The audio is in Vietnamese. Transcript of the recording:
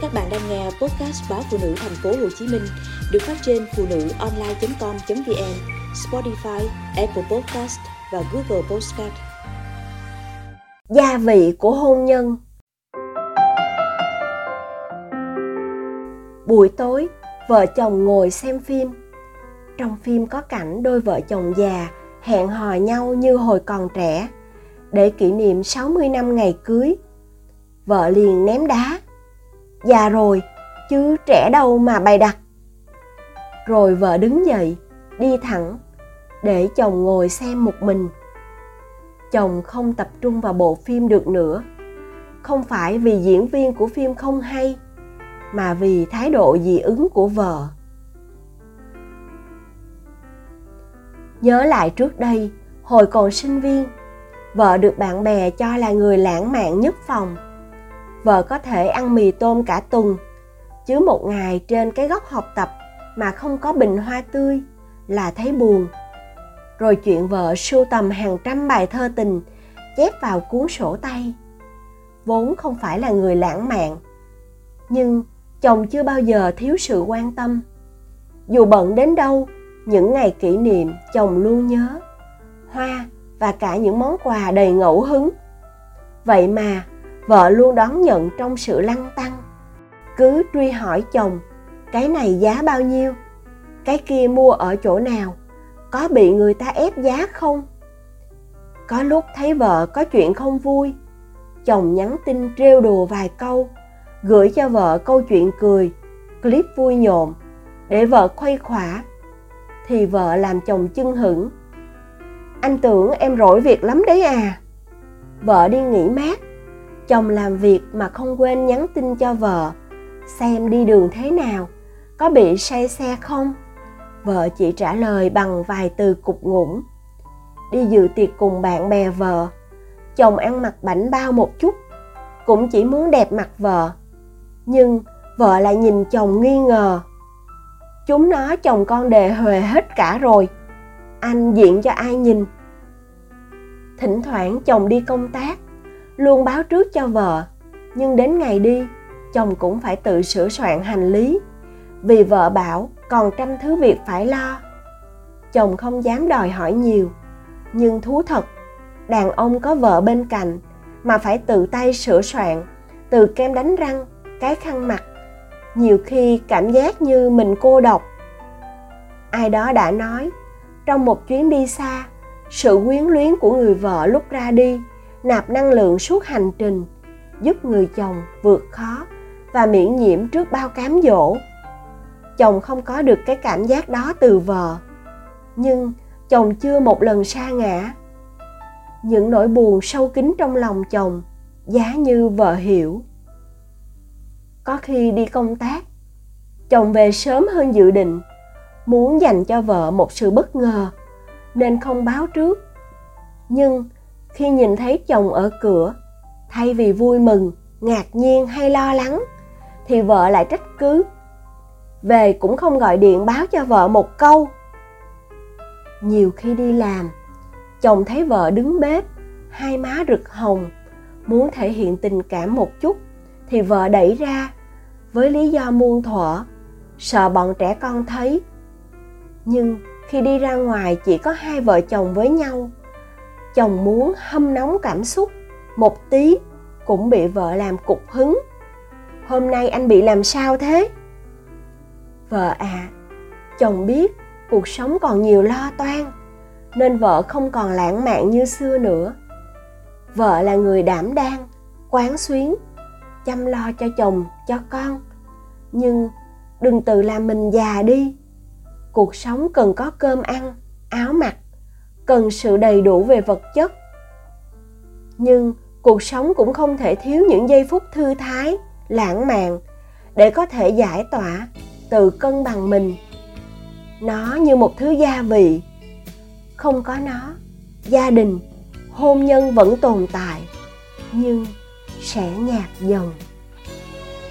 Các bạn đang nghe podcast báo phụ nữ thành phố Hồ Chí Minh được phát trên phụ nữ online.com.vn, Spotify, Apple Podcast và Google Podcast. Gia vị của hôn nhân Buổi tối, vợ chồng ngồi xem phim. Trong phim có cảnh đôi vợ chồng già hẹn hò nhau như hồi còn trẻ để kỷ niệm 60 năm ngày cưới. Vợ liền ném đá già rồi, chứ trẻ đâu mà bày đặt. Rồi vợ đứng dậy, đi thẳng, để chồng ngồi xem một mình. Chồng không tập trung vào bộ phim được nữa. Không phải vì diễn viên của phim không hay, mà vì thái độ dị ứng của vợ. Nhớ lại trước đây, hồi còn sinh viên, vợ được bạn bè cho là người lãng mạn nhất phòng vợ có thể ăn mì tôm cả tuần, chứ một ngày trên cái góc học tập mà không có bình hoa tươi là thấy buồn. Rồi chuyện vợ sưu tầm hàng trăm bài thơ tình, chép vào cuốn sổ tay. Vốn không phải là người lãng mạn, nhưng chồng chưa bao giờ thiếu sự quan tâm. Dù bận đến đâu, những ngày kỷ niệm chồng luôn nhớ, hoa và cả những món quà đầy ngẫu hứng. Vậy mà vợ luôn đón nhận trong sự lăng tăng. Cứ truy hỏi chồng, cái này giá bao nhiêu? Cái kia mua ở chỗ nào? Có bị người ta ép giá không? Có lúc thấy vợ có chuyện không vui, chồng nhắn tin trêu đùa vài câu, gửi cho vợ câu chuyện cười, clip vui nhộn để vợ khuây khỏa, thì vợ làm chồng chưng hửng. Anh tưởng em rỗi việc lắm đấy à. Vợ đi nghỉ mát chồng làm việc mà không quên nhắn tin cho vợ. Xem đi đường thế nào, có bị say xe không? Vợ chỉ trả lời bằng vài từ cục ngủng đi dự tiệc cùng bạn bè vợ. Chồng ăn mặc bảnh bao một chút, cũng chỉ muốn đẹp mặt vợ. Nhưng vợ lại nhìn chồng nghi ngờ. Chúng nó chồng con đề huề hết cả rồi. Anh diện cho ai nhìn? Thỉnh thoảng chồng đi công tác luôn báo trước cho vợ. Nhưng đến ngày đi, chồng cũng phải tự sửa soạn hành lý. Vì vợ bảo còn trăm thứ việc phải lo. Chồng không dám đòi hỏi nhiều. Nhưng thú thật, đàn ông có vợ bên cạnh mà phải tự tay sửa soạn, từ kem đánh răng, cái khăn mặt nhiều khi cảm giác như mình cô độc. Ai đó đã nói, trong một chuyến đi xa, sự quyến luyến của người vợ lúc ra đi nạp năng lượng suốt hành trình, giúp người chồng vượt khó và miễn nhiễm trước bao cám dỗ. Chồng không có được cái cảm giác đó từ vợ nhưng chồng chưa một lần sa ngã. Những nỗi buồn sâu kín trong lòng chồng giá như vợ hiểu. Có khi đi công tác, chồng về sớm hơn dự định, muốn dành cho vợ một sự bất ngờ nên không báo trước. Nhưng khi nhìn thấy chồng ở cửa, thay vì vui mừng, ngạc nhiên hay lo lắng, thì vợ lại trách cứ. Về cũng không gọi điện báo cho vợ một câu. Nhiều khi đi làm, chồng thấy vợ đứng bếp, hai má rực hồng, muốn thể hiện tình cảm một chút, thì vợ đẩy ra, với lý do muôn thuở, sợ bọn trẻ con thấy. Nhưng khi đi ra ngoài chỉ có hai vợ chồng với nhau chồng muốn hâm nóng cảm xúc, một tí cũng bị vợ làm cục hứng. Hôm nay anh bị làm sao thế? Vợ à chồng biết cuộc sống còn nhiều lo toan, nên vợ không còn lãng mạn như xưa nữa. Vợ là người đảm đang, quán xuyến, chăm lo cho chồng, cho con. Nhưng đừng tự làm mình già đi. Cuộc sống cần có cơm ăn, áo mặc cần sự đầy đủ về vật chất. Nhưng cuộc sống cũng không thể thiếu những giây phút thư thái, lãng mạn để có thể giải tỏa, tự cân bằng mình. Nó như một thứ gia vị. Không có nó, gia đình, hôn nhân vẫn tồn tại, nhưng sẽ nhạt dần.